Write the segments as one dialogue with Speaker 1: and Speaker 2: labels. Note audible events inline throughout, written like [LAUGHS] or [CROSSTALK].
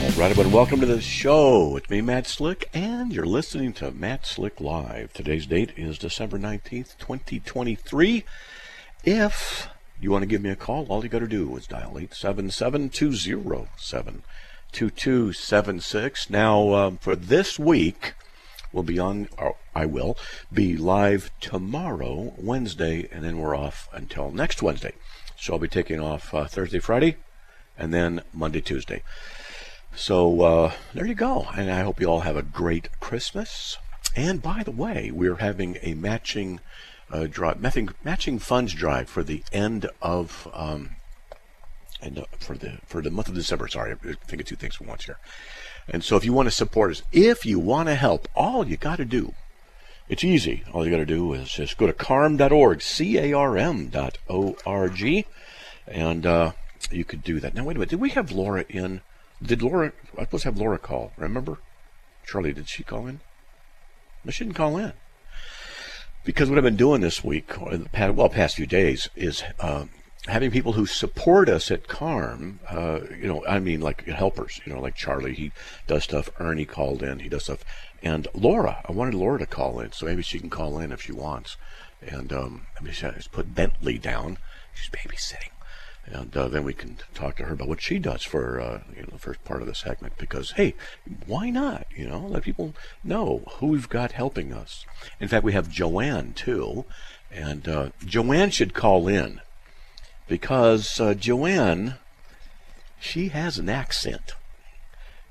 Speaker 1: All right, everyone, welcome to the show. It's me, Matt Slick, and you're listening to Matt Slick Live. Today's date is December 19th, 2023. If you want to give me a call, all you got to do is dial 877-207-2276. Now, um, for this week, we'll be on, or I will, be live tomorrow, Wednesday, and then we're off until next Wednesday. So I'll be taking off uh, Thursday, Friday, and then Monday, Tuesday. So uh, there you go. And I hope you all have a great Christmas. And by the way, we're having a matching uh, drive, matching, matching funds drive for the end of um, and for the for the month of December. Sorry, I'm thinking two things at once here. And so, if you want to support us, if you want to help, all you got to do, it's easy. All you got to do is just go to carm.org, c-a-r-m dot o-r-g, and uh, you could do that. Now, wait a minute. Did we have Laura in? Did Laura? I was supposed to have Laura call. Remember, Charlie? Did she call in? No, she didn't call in. Because what I've been doing this week, or the past, well, past few days, is uh, having people who support us at Carm. Uh, you know, I mean, like helpers. You know, like Charlie, he does stuff. Ernie called in, he does stuff, and Laura. I wanted Laura to call in, so maybe she can call in if she wants. And um, I mean, she put Bentley down. She's babysitting and uh, then we can talk to her about what she does for uh, you know the first part of the segment. Because hey, why not? You know, let people know who we've got helping us. In fact, we have Joanne too, and uh, Joanne should call in because uh, Joanne, she has an accent.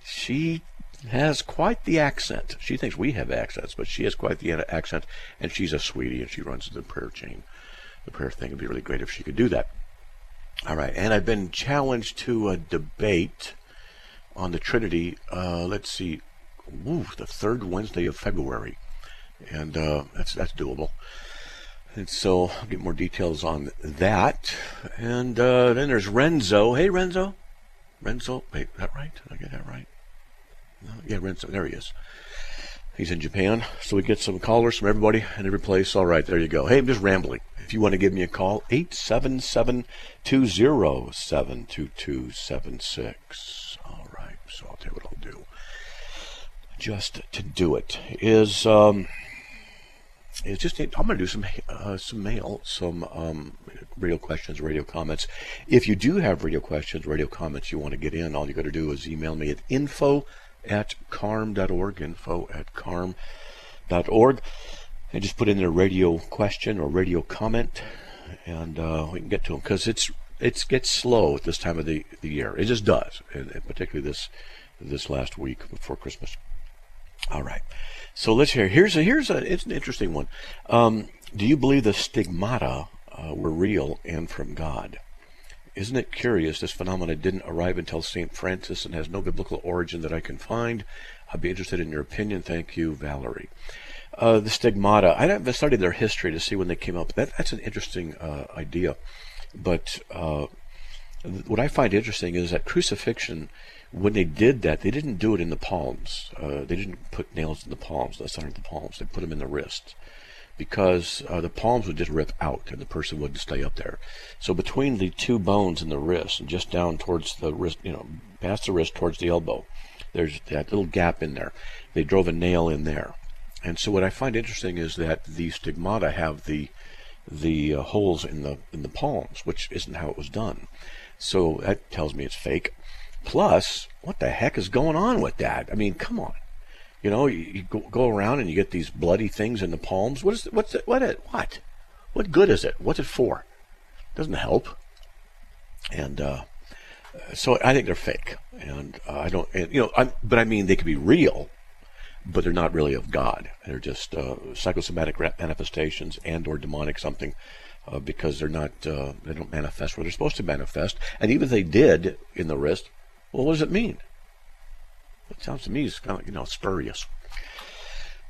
Speaker 1: She has quite the accent. She thinks we have accents, but she has quite the accent, and she's a sweetie, and she runs the prayer chain. The prayer thing would be really great if she could do that. All right, and I've been challenged to a debate on the Trinity. Uh, let's see, Ooh, the third Wednesday of February, and uh, that's that's doable. And so I'll get more details on that. And uh, then there's Renzo. Hey, Renzo. Renzo. Wait, that right? Did I get that right? No, yeah, Renzo. There he is. He's in Japan. So we get some callers from everybody and every place. All right, there you go. Hey, I'm just rambling. If you want to give me a call, 877 207 2276. All right, so I'll tell you what I'll do. Just to do it is. Um, it's just I'm going to do some uh, some mail, some um, radio questions, radio comments. If you do have radio questions, radio comments you want to get in, all you got to do is email me at info at carm.org, info at carm.org and just put in a radio question or radio comment, and uh, we can get to them because it's it gets slow at this time of the, the year. It just does, and, and particularly this this last week before Christmas. All right, so let's hear. Here's a here's a it's an interesting one. Um, do you believe the stigmata uh, were real and from God? Isn't it curious this phenomenon didn't arrive until St. Francis and has no biblical origin that I can find? I'd be interested in your opinion. Thank you, Valerie. Uh, the stigmata. I haven't studied their history to see when they came up. That, that's an interesting uh, idea. But uh, what I find interesting is that crucifixion, when they did that, they didn't do it in the palms. Uh, they didn't put nails in the palms, the center of the palms. They put them in the wrists because uh, the palms would just rip out and the person wouldn't stay up there. So between the two bones in the wrist and just down towards the wrist, you know, past the wrist towards the elbow, there's that little gap in there. They drove a nail in there. And so what I find interesting is that the stigmata have the the uh, holes in the in the palms, which isn't how it was done. So that tells me it's fake. Plus, what the heck is going on with that? I mean, come on. You know, you, you go, go, around and you get these bloody things in the palms. What is it, what's it, what it, what? What good is it? What's it for? Doesn't help. And uh, so I think they're fake. And uh, I don't, and, you know, I'm, but I mean, they could be real but they're not really of God. They're just uh, psychosomatic manifestations and or demonic something. Uh, because they're not, uh, they don't manifest where they're supposed to manifest. And even if they did in the wrist, well, what does it mean? It sounds to me it's kind of, you know, spurious.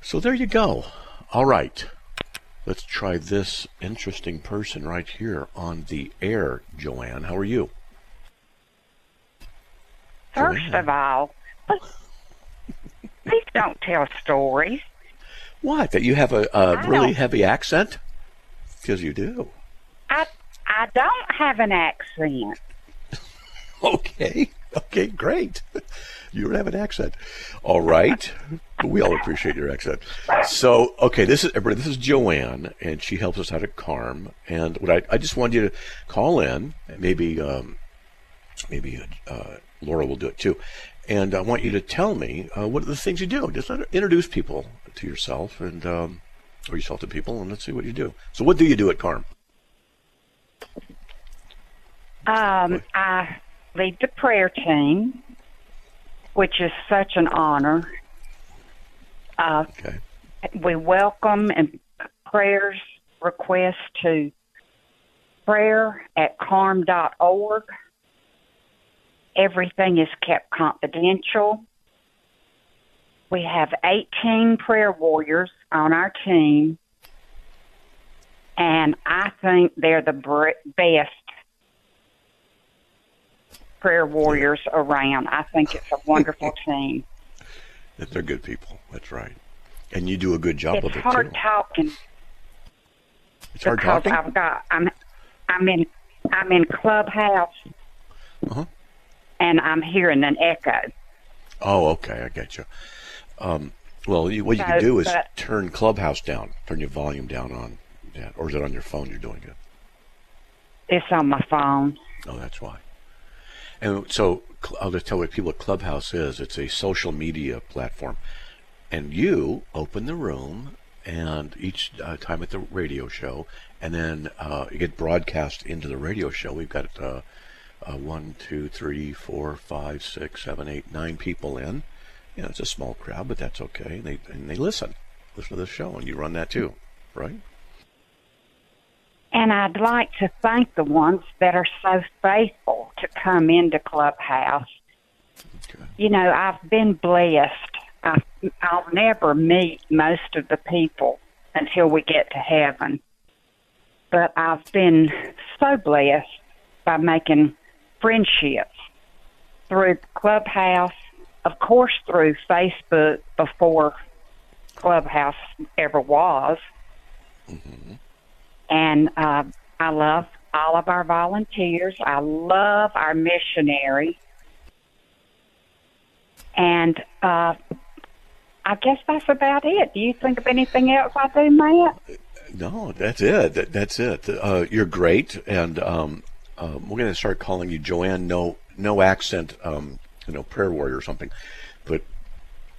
Speaker 1: So there you go. All right. Let's try this interesting person right here on the air. Joanne, how are you?
Speaker 2: First
Speaker 1: Joanne.
Speaker 2: of all, please don't tell stories.
Speaker 1: What? That you have a really
Speaker 2: don't-
Speaker 1: heavy accent? Because you do.
Speaker 2: I I don't have an accent. [LAUGHS]
Speaker 1: Okay. Okay, great. [LAUGHS] You don't have an accent. All right. We all appreciate your accent. So, okay, this is everybody, this is Joanne, and she helps us out at Carm. And what I, I just wanted you to call in. Maybe um, maybe uh, Laura will do it too. And I want you to tell me uh, what are the things you do. Just introduce people to yourself and um, or yourself to people, and let's see what you do. So, what do you do at Carm?
Speaker 2: Um, I lead the prayer team, which is such an honor. Uh,
Speaker 1: Okay.
Speaker 2: we welcome and prayers requests to prayer at carm.org. Everything is kept confidential. We have 18 prayer warriors on our team, and I think they're the best prayer warriors around. I think it's a wonderful [LAUGHS] team.
Speaker 1: That they're good people. That's right. And you do a good job
Speaker 2: It's
Speaker 1: of it
Speaker 2: hard
Speaker 1: too.
Speaker 2: talking
Speaker 1: It's hard talking.
Speaker 2: I've got I'm I'm in I'm in clubhouse
Speaker 1: Uh-huh.
Speaker 2: And I'm hearing an echo.
Speaker 1: Oh, okay, I get you. Um, well, you, what you can do is
Speaker 2: but-
Speaker 1: turn Clubhouse down, turn your volume down on that, or is it on your phone? You're doing it.
Speaker 2: It's on my phone.
Speaker 1: Oh, that's why. And so I'll just tell people what Clubhouse is. It's a social media platform, and you open the room and each uh, time at the radio show, and then uh, you get broadcast into the radio show. We've got uh, uh, one, two, three, four, five, six, seven, eight, nine people in. You know, it's a small crowd, but that's okay. And they and they listen, listen to the show, and you run that too, right?
Speaker 2: And I'd like to thank the ones that are so faithful to come into Clubhouse.
Speaker 1: Okay.
Speaker 2: You know, I've been blessed. I, I'll never meet most of the people until we get to heaven. But I've been so blessed by making friendships through Clubhouse, of course, through Facebook before Clubhouse ever was. And uh, I love all of our volunteers. I love our missionary. And uh, I guess that's about it. Do you think of anything else I do, Matt?
Speaker 1: No, that's it. That, that's it. Uh, you're great, and um, uh, we're going to start calling you Joanne. No, no accent. Um, you know, prayer warrior or something. But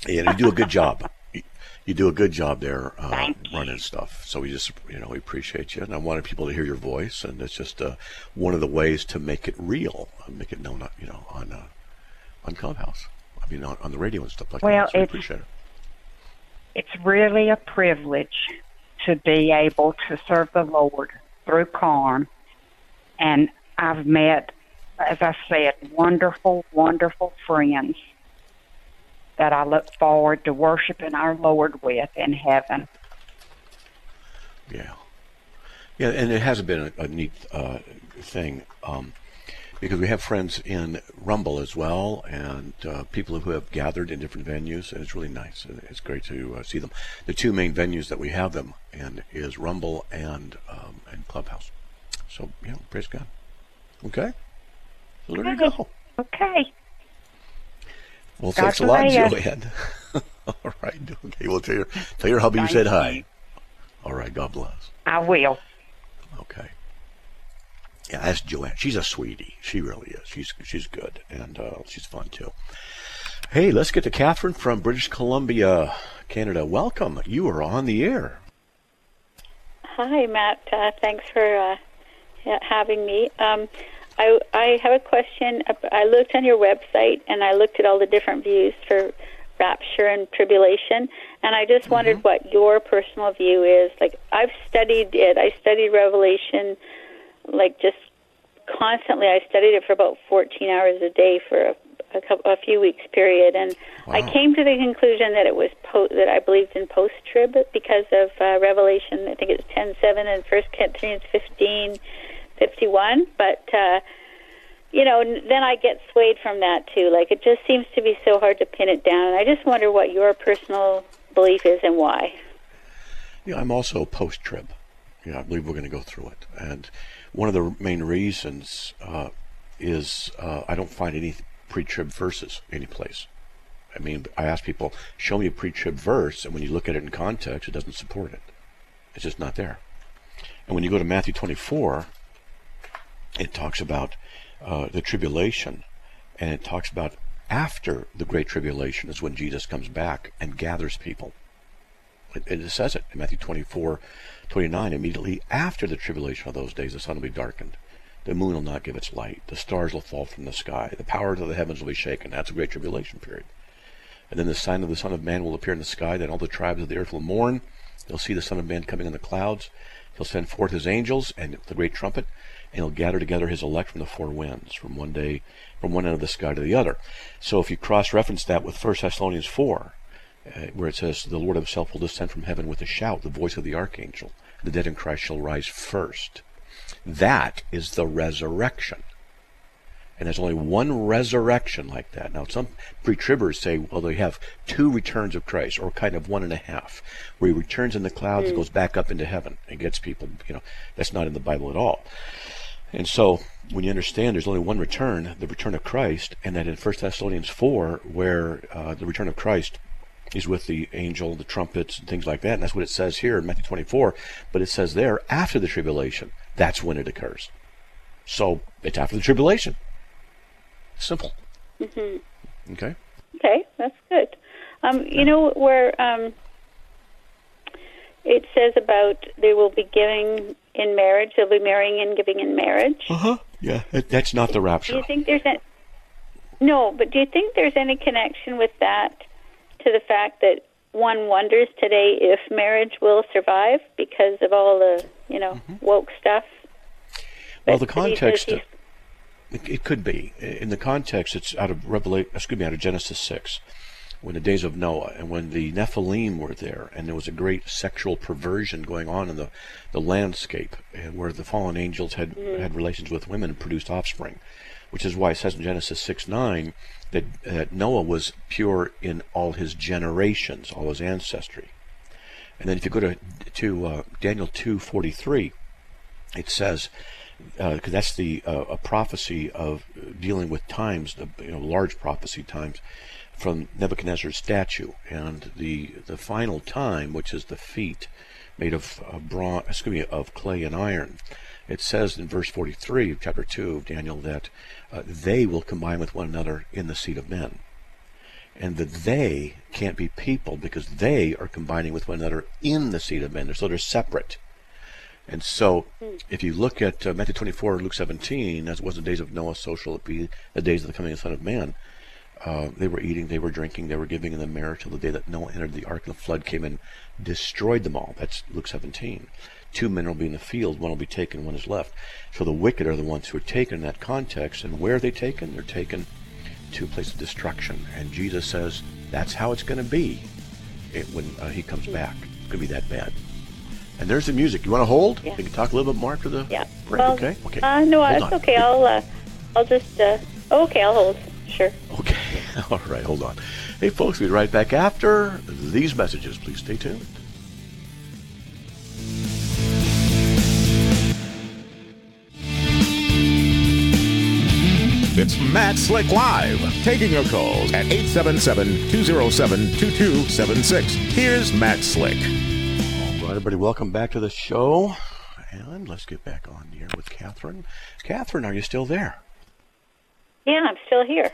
Speaker 1: yeah, you do a good job. You, you do a good job there uh, running stuff. So we just, you know, we appreciate you, and I wanted people to hear your voice, and it's just uh, one of the ways to make it real, uh, make it known, uh, you know, on uh, on Clubhouse. I mean, on, on the radio and stuff like
Speaker 2: Well,
Speaker 1: that. So we appreciate it.
Speaker 2: It's really a privilege to be able to serve the Lord through Carm. And I've met, as I said, wonderful, wonderful friends that I look forward to worshiping our Lord with in heaven.
Speaker 1: Yeah, yeah, and it has been a, a neat uh, thing um, because we have friends in Rumble as well, and uh, people who have gathered in different venues, and it's really nice. and It's great to uh, see them. The two main venues that we have them in is Rumble and um, and Clubhouse. So yeah, praise God. Okay, so there you go.
Speaker 2: Okay.
Speaker 1: Well,
Speaker 2: God
Speaker 1: thanks a lot,
Speaker 2: bless.
Speaker 1: Joanne. [LAUGHS] All right, okay. Well, tell your tell your hubby you said hi.
Speaker 2: you.
Speaker 1: All right, God bless.
Speaker 2: I will.
Speaker 1: Okay. Yeah, that's Joanne. She's a sweetie. She really is. She's she's good and uh, she's fun too. Hey, let's get to Catherine from British Columbia, Canada. Welcome. You are on the air.
Speaker 3: Hi, Matt. Uh, thanks for uh, ha- having me. Um, I, I have a question. I looked on your website and I looked at all the different views for rapture and tribulation, and I just wondered what your personal view is. Like, I've studied it. I studied Revelation, like just constantly. I studied it for about 14 hours a day for a, a, couple, a few weeks period, and I came to the conclusion that it was po- that I believed in post trib because of uh, Revelation. I think it's ten seven and First Corinthians fifteen fifty one. But uh, you know, then I get swayed from that too. Like it just seems to be so hard to pin it down, and I just wonder what your personal belief is and why.
Speaker 1: Yeah, I'm also post trib. Yeah, I believe we're going to go through it. And one of the main reasons uh, is uh, I don't find any pre trib verses anyplace. I mean, I ask people, show me a pre trib verse, and when you look at it in context, it doesn't support it. It's just not there. And when you go to Matthew 24, it talks about uh, the tribulation, and it talks about after the great tribulation is when Jesus comes back and gathers people. It, it says it in Matthew 24, 29. Immediately after the tribulation of those days, the sun will be darkened. The moon will not give its light. The stars will fall from the sky. The powers of the heavens will be shaken. That's a great tribulation period. And then the sign of the Son of Man will appear in the sky. Then all the tribes of the earth will mourn. They'll see the Son of Man coming in the clouds. He'll send forth his angels and the great trumpet, and he'll gather together his elect from the four winds, from one day, from one end of the sky to the other. So if you cross-reference that with 1 Thessalonians 4, uh, where it says, The Lord himself will descend from heaven with a shout, the voice of the archangel. The dead in Christ shall rise first. That is the resurrection. And there's only one resurrection like that. Now, some pre-tribbers say, well, they have two returns of Christ, or kind of one and a half, where he returns in the clouds and goes back up into heaven and gets people. You know, that's not in the Bible at all. And so, when you understand there's only one return, the return of Christ, and that in 1 Thessalonians 4, where uh, the return of Christ is with the angel, the trumpets, and things like that, and that's what it says here in Matthew 24, but it says there, after the tribulation, that's when it occurs. So, it's after the tribulation. Simple. Mm-hmm. Okay?
Speaker 3: Okay, that's good. Um, you know where um, it says about they will be giving in marriage, they'll be marrying and giving in marriage.
Speaker 1: Uh huh. Yeah, that's not the rapture.
Speaker 3: Do you think there's any? No, but do you think there's any connection with that to the fact that one wonders today if marriage will survive because of all the you know woke stuff?
Speaker 1: Well, the
Speaker 3: he
Speaker 1: context.
Speaker 3: he's-
Speaker 1: It, it could be. In the context, it's out of Revelation, excuse me, out of Genesis 6, when the days of Noah, and when the Nephilim were there, and there was a great sexual perversion going on in the, the landscape, and where the fallen angels had, had relations with women and produced offspring, which is why it says in Genesis 6 9 that, that Noah was pure in all his generations, all his ancestry. And then if you go to, to uh, Daniel 2.43, it says, because that's the uh, a prophecy of dealing with times, the you know large prophecy times, from Nebuchadnezzar's statue, and the the final time, which is the feet made of uh, bronze, excuse me, of clay and iron. It says in verse 43 of chapter 2 of Daniel that uh, they will combine with one another in the seed of men. And that they can't be people because they are combining with one another in the seed of men. So they're separate. And so, if you look at uh, Matthew 24, Luke 17, as it was the days of Noah, so shall it be the days of the coming of the Son of Man. Uh, they were eating, they were drinking, they were giving in the marriage till the day that Noah entered the ark and the flood came and destroyed them all. That's Luke 17. Two men will be in the field, one will be taken, one is left. So the wicked are the ones who are taken in that context. And where are they taken? They're taken to a place of destruction. And Jesus says that's how it's going to be it, when uh, he comes back. It's going to be that bad. And there's the music. You want to hold?
Speaker 3: Yeah.
Speaker 1: We can talk a little bit more after the
Speaker 3: Yeah.
Speaker 1: break,
Speaker 3: well,
Speaker 1: okay? Okay.
Speaker 3: Uh, no,
Speaker 1: Hold
Speaker 3: it's
Speaker 1: on.
Speaker 3: okay. I'll uh, I'll just uh, oh, okay. I'll hold. Sure.
Speaker 1: Okay. [LAUGHS] All right, hold on. Hey, folks, we'll be right back after these messages. Please stay tuned.
Speaker 4: It's Matt Slick Live, taking your calls at 877-207-2276. Here's Matt Slick.
Speaker 1: All right, everybody, welcome back to the show. And let's get back on here with Catherine. Catherine, are you still there?
Speaker 3: Yeah, I'm still here.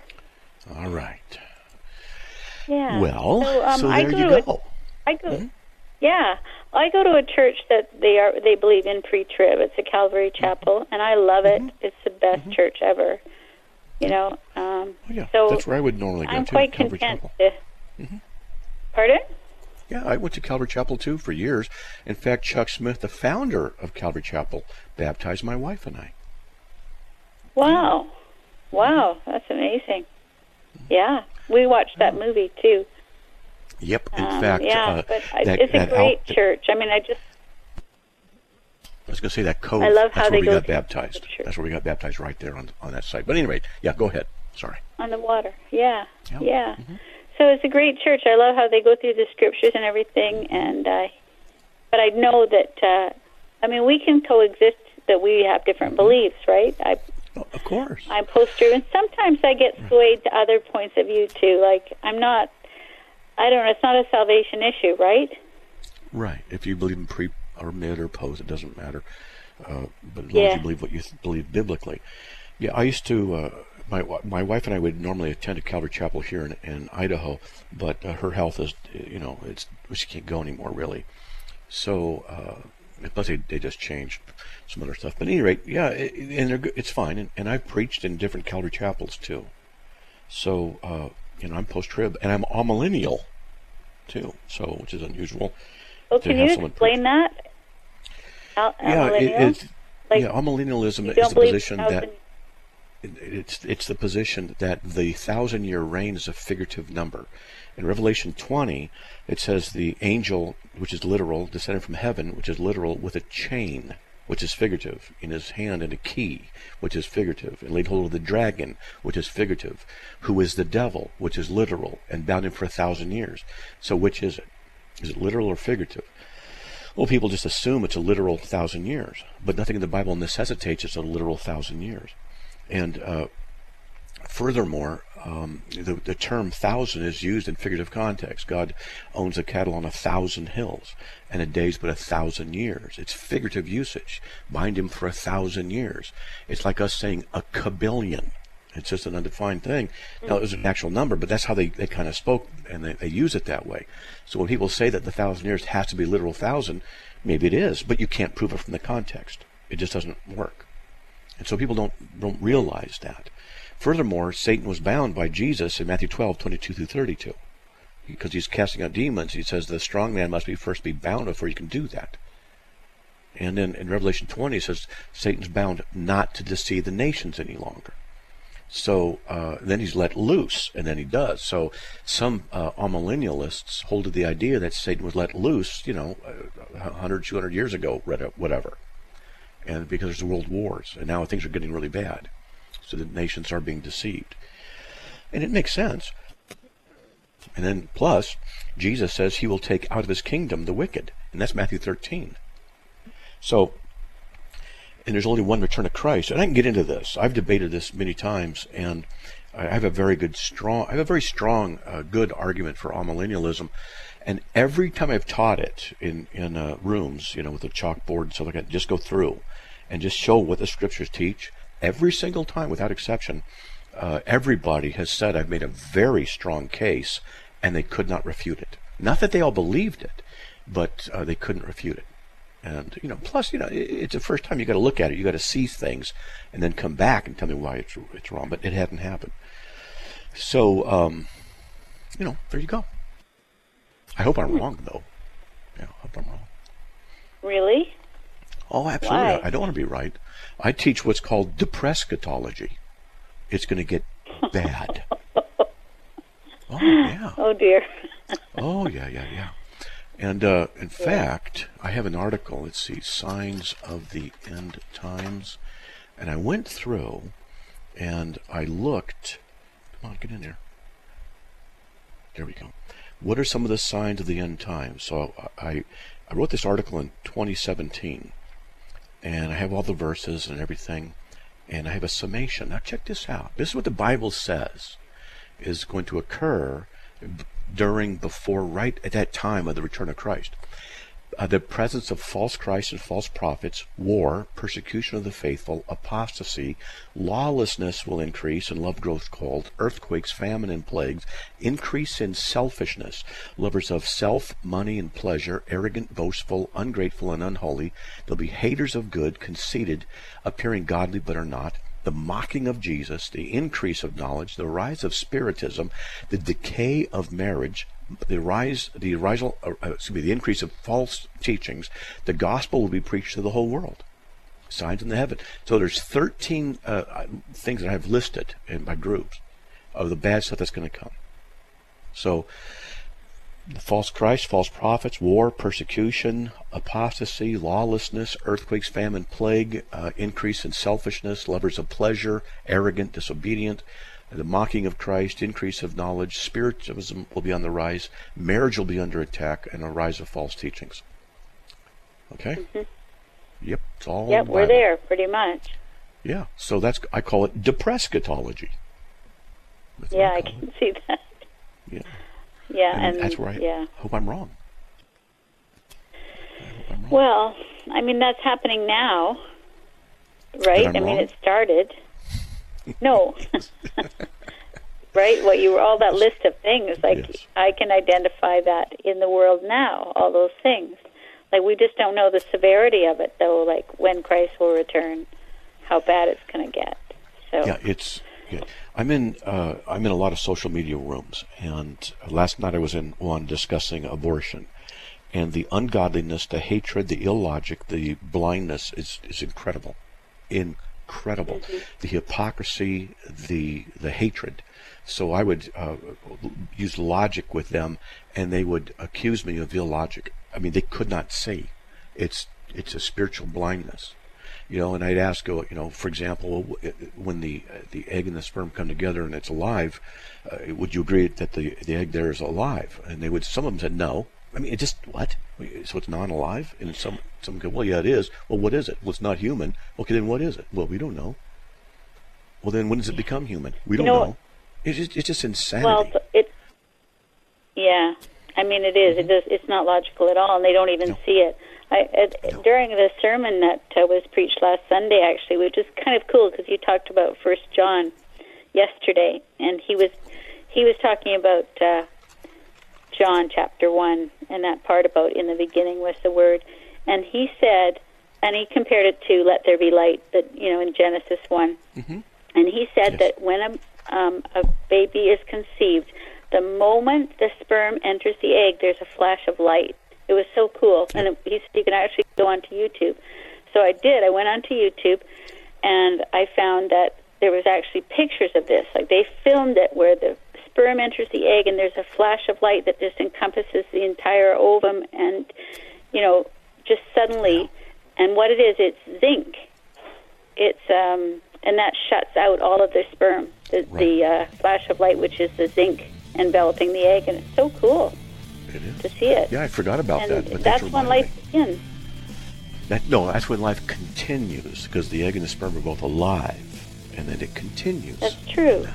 Speaker 1: All right.
Speaker 3: Yeah.
Speaker 1: Well,
Speaker 3: so, um,
Speaker 1: so
Speaker 3: I
Speaker 1: there
Speaker 3: go
Speaker 1: you
Speaker 3: to a-
Speaker 1: go.
Speaker 3: I go. Hmm? Yeah, I go to a church that they are they believe in pre-trib. It's a Calvary mm-hmm. Chapel, and I love it. Mm-hmm. It's the best mm-hmm. church ever. You know. Um,
Speaker 1: Oh, yeah,
Speaker 3: so
Speaker 1: that's where I would normally go
Speaker 3: I'm
Speaker 1: to,
Speaker 3: quite
Speaker 1: Calvary
Speaker 3: content.
Speaker 1: Chapel.
Speaker 3: To, Pardon?
Speaker 1: Yeah, I went to Calvary Chapel too for years. In fact, Chuck Smith, the founder of Calvary Chapel, baptized my wife and I.
Speaker 3: Wow, wow, that's amazing. Yeah, we watched that movie too.
Speaker 1: Yep. In
Speaker 3: Um,
Speaker 1: fact,
Speaker 3: yeah,
Speaker 1: uh,
Speaker 3: but I,
Speaker 1: that,
Speaker 3: it's a
Speaker 1: that
Speaker 3: great
Speaker 1: Al-
Speaker 3: church. I mean, I just
Speaker 1: I was going to say that cove.
Speaker 3: I love
Speaker 1: that's
Speaker 3: how
Speaker 1: where
Speaker 3: they
Speaker 1: we
Speaker 3: go
Speaker 1: got baptized. That's where we got baptized right there on on that site. But anyway, yeah, go ahead. Sorry.
Speaker 3: on the water. Yeah,
Speaker 1: Yeah.
Speaker 3: yeah.
Speaker 1: Mm-hmm.
Speaker 3: So it's a great church. I love how they go through the scriptures and everything. And I, but I know that uh, I mean we can coexist. That we have different
Speaker 1: Mm-hmm.
Speaker 3: beliefs, right? I
Speaker 1: of course.
Speaker 3: I'm post true and sometimes I get swayed to other points of view too. Like I'm not. I don't know. It's not a salvation issue, right?
Speaker 1: Right. If you believe in pre or mid or post, it doesn't matter. Uh, but as long as you believe what you th- believe biblically. Yeah, I used to. Uh, my my wife and I would normally attend a Calvary Chapel here in, in Idaho, but uh, her health is, you know, it's she can't go anymore really. So uh, plus they, they just changed some other stuff. But at any rate, yeah, it, and they're good. it's fine. And, and I've preached in different Calvary chapels too. So uh, you know, I'm post trib and I'm amillennial too. So which is unusual.
Speaker 3: Well, can you explain that? Al-
Speaker 1: yeah, it, it's
Speaker 3: Like,
Speaker 1: yeah, amillennialism is the position that it- it's it's the position that the thousand year reign is a figurative number. In Revelation 20, it says the angel, which is literal, descended from heaven, which is literal, with a chain, which is figurative, in his hand, and a key, which is figurative, and laid hold of the dragon, which is figurative, who is the devil, which is literal, and bound him for a thousand years. So which is it? Is it literal or figurative? Well, people just assume it's a literal thousand years, but nothing in the Bible necessitates it's a literal thousand years. And uh, furthermore, um, the, the term thousand is used in figurative context. God owns the cattle on a thousand hills, and a day's but a thousand years. It's figurative usage. Bind him for a thousand years. It's like us saying a kabillion. It's just an undefined thing. Now, it was an actual number, but that's how they, they kind of spoke, and they, they use it that way. So when people say that the thousand years has to be literal thousand, maybe it is, but you can't prove it from the context. It just doesn't work. And so people don't don't realize that. Furthermore, Satan was bound by Jesus in Matthew 12, 22 through 32. Because he's casting out demons, he says the strong man must be first be bound before he can do that. And then in Revelation 20, it says Satan's bound not to deceive the nations any longer. So uh, then he's let loose, and then he does. So some uh, amillennialists hold to the idea that Satan was let loose, you know, uh, 100, 200 years ago, whatever and because there's world wars, and now things are getting really bad, so the nations are being deceived, and it makes sense. And then plus, Jesus says he will take out of his kingdom the wicked, and that's Matthew 13. So, and there's only one return of Christ, and I can get into this. I've debated this many times, and I have a very good, strong, I have a very strong, uh, good argument for amillennialism. And every time I've taught it in in uh, rooms, you know, with a chalkboard and stuff like that, just go through and just show what the scriptures teach. Every single time, without exception, uh, everybody has said I've made a very strong case, and they could not refute it. Not that they all believed it, but uh, they couldn't refute it. And you know, plus, you know, it, it's the first time you got to look at it. You got to see things, and then come back and tell me why it's it's wrong. But it hadn't happened. So, um, you know, there you go. I hope I'm wrong, though. Yeah, I hope I'm wrong.
Speaker 3: Really?
Speaker 1: Oh, absolutely.
Speaker 3: Why?
Speaker 1: I don't want to be right. I teach what's called depresscatology. It's going to get bad. [LAUGHS] oh, yeah.
Speaker 3: Oh dear. [LAUGHS]
Speaker 1: Oh, yeah, yeah, yeah. And uh, in fact, I have an article. Let's see, Signs of the End Times. And I went through and I looked. Come on, get in there. There we go. What are some of the signs of the end times? So I, I wrote this article in 2017, and I have all the verses and everything, and I have a summation. Now check this out. This is what the Bible says is going to occur during, before, right at that time of the return of Christ. Uh, the presence of false Christs and false prophets, war, persecution of the faithful, apostasy, lawlessness will increase and love growth cold, earthquakes, famine, and plagues, increase in selfishness, lovers of self, money, and pleasure, arrogant, boastful, ungrateful, and unholy. They'll be haters of good, conceited, appearing godly but are not, the mocking of Jesus, the increase of knowledge, the rise of spiritism, the decay of marriage, the rise, the rise, uh, uh, excuse me, the increase of false teachings. The gospel will be preached to the whole world. Signs in the heaven. So there's 13 uh, things that I've listed in my groups of the bad stuff that's going to come. So, false Christ, false prophets, war, persecution, apostasy, lawlessness, earthquakes, famine, plague, uh, increase in selfishness, lovers of pleasure, arrogant, disobedient, the mocking of Christ, increase of knowledge, spiritualism will be on the rise, marriage will be under attack, and a rise of false teachings. Okay?
Speaker 3: Mm-hmm.
Speaker 1: Yep, it's all.
Speaker 3: Yep, we're there pretty much.
Speaker 1: Yeah, so that's I call it depressed scatology. That's
Speaker 3: Yeah, I can see that.
Speaker 1: Yeah,
Speaker 3: Yeah,
Speaker 1: and,
Speaker 3: and,
Speaker 1: that's where I
Speaker 3: yeah.
Speaker 1: hope I'm wrong. I hope I'm wrong.
Speaker 3: Well, I mean that's happening now, right?
Speaker 1: I'm
Speaker 3: mean it started. No. [LAUGHS] right? What you were all that list of things like
Speaker 1: Yes.
Speaker 3: I can identify that in the world now, all those things. Like we just don't know the severity of it though, like when Christ will return, how bad it's going to get. So
Speaker 1: Yeah, it's. I'm in. Uh, I'm in a lot of social media rooms, and last night I was in one discussing abortion, and the ungodliness, the hatred, the illogic, the blindness is is incredible, incredible. The hypocrisy, the the hatred. So I would uh, use logic with them, and they would accuse me of illogic. I mean, they could not see. It's it's a spiritual blindness you know, and I'd ask, uh, you know, for example, when the uh, the egg and the sperm come together and it's alive, uh, would you agree that the the egg there is alive? And they would. Some of them said no. I mean, it just what? So it's non-alive? And some some go, well, yeah, it is. Well, what is it? Well, it's not human. Okay, then what is it? Well, we don't know. Well, then when does it become human? We don't
Speaker 3: know-
Speaker 1: know. It's just it's just insanity.
Speaker 3: well, it's yeah. I mean, it is. It does. It's not logical at all, and they don't even
Speaker 1: No.
Speaker 3: see it. I, at, During the sermon that uh, was preached last Sunday, actually, which is kind of cool because you talked about First John yesterday, and he was he was talking about uh, John chapter one and that part about in the beginning was the Word, and he said, and he compared it to "Let there be light," that you know in Genesis one, and he said
Speaker 1: Yes.
Speaker 3: that when a um, a baby is conceived, the moment the sperm enters the egg, there's a flash of light. It was so cool, and it, he's, you can actually go onto YouTube. So I did. I went onto YouTube, and I found that there was actually pictures of this. Like they filmed it where the sperm enters the egg, and there's a flash of light that just encompasses the entire ovum, and you know, just suddenly. And what it is, it's zinc. It's um, and that shuts out all of the sperm. The, the uh, flash of light, which is the zinc enveloping the egg, and it's so cool
Speaker 1: it is.
Speaker 3: to see it.
Speaker 1: Yeah, I forgot about
Speaker 3: and
Speaker 1: that. But
Speaker 3: that's
Speaker 1: that
Speaker 3: when life
Speaker 1: me.
Speaker 3: begins.
Speaker 1: That, no, that's when life continues because the egg and the sperm are both alive, and then it continues.
Speaker 3: That's true.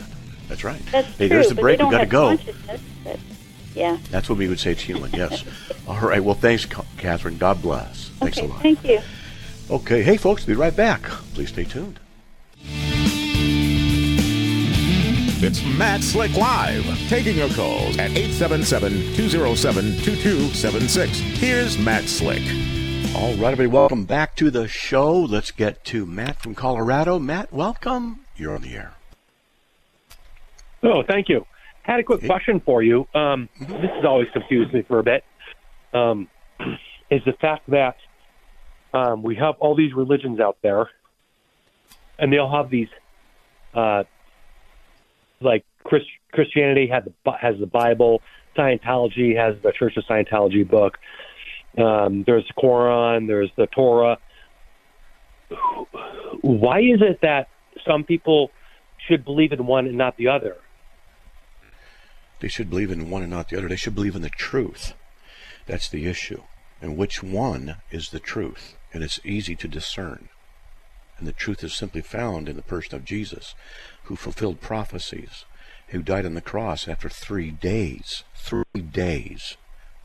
Speaker 1: That's right.
Speaker 3: That's
Speaker 1: hey,
Speaker 3: true.
Speaker 1: there's the break. We got to go.
Speaker 3: but yeah.
Speaker 1: That's what we would say it's human. Yes. [LAUGHS] All right. Well, thanks, Catherine. God bless. Thanks
Speaker 3: okay.
Speaker 1: a lot.
Speaker 3: Thank you.
Speaker 1: Okay. Hey, folks. Be right back. Please stay tuned.
Speaker 4: It's Matt Slick Live, taking your calls at 877-207-2276. Here's Matt Slick.
Speaker 1: All right, everybody. Welcome back to the show. Let's get to Matt from Colorado. Matt, welcome. You're on the air.
Speaker 5: Oh, thank you. Had a quick question for you. Um, this has always confused me for a bit. Um, [CLEARS THROAT] is the fact that um, we have all these religions out there, and they all have these, uh, like Chris, Christianity had the, has the Bible, Scientology has the Church of Scientology book. Um, there's the Quran, there's the Torah. Why is it that some people should believe in one and not the other?
Speaker 1: They should believe in one and not the other. They should believe in the truth. That's the issue. And which one is the truth? And it's easy to discern. And the truth is simply found in the person of Jesus, who fulfilled prophecies, who died on the cross after three days, three days,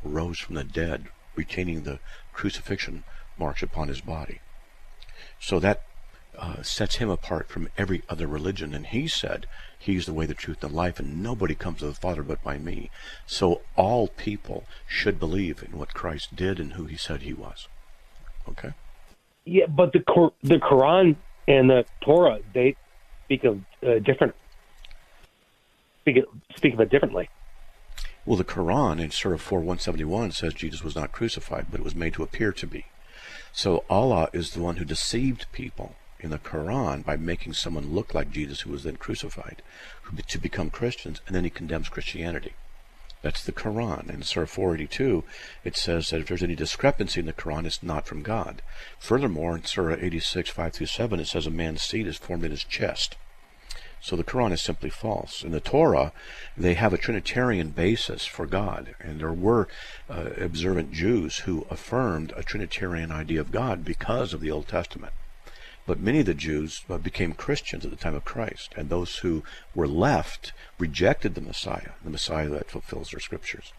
Speaker 1: rose from the dead, retaining the crucifixion marks upon his body. So that uh, sets him apart from every other religion. And he said, He's the way, the truth, and the life, and nobody comes to the Father but by me. So all people should believe in what Christ did and who he said he was. Okay?
Speaker 5: Yeah, but the Qur- the Quran and the Torah they speak of uh, different speak of, speak of it differently.
Speaker 1: Well, the Quran in Surah 4 171 says Jesus was not crucified, but it was made to appear to be. So Allah is the one who deceived people in the Quran by making someone look like Jesus who was then crucified who- to become Christians, and then he condemns Christianity. That's the Quran. In Surah 482, it says that if there's any discrepancy in the Quran, it's not from God. Furthermore, in Surah 86, 5 through 7, it says a man's seed is formed in his chest. So the Quran is simply false. In the Torah, they have a Trinitarian basis for God, and there were uh, observant Jews who affirmed a Trinitarian idea of God because of the Old Testament. But many of the Jews uh, became Christians at the time of Christ, and those who were left rejected the Messiah, the Messiah that fulfills their scriptures.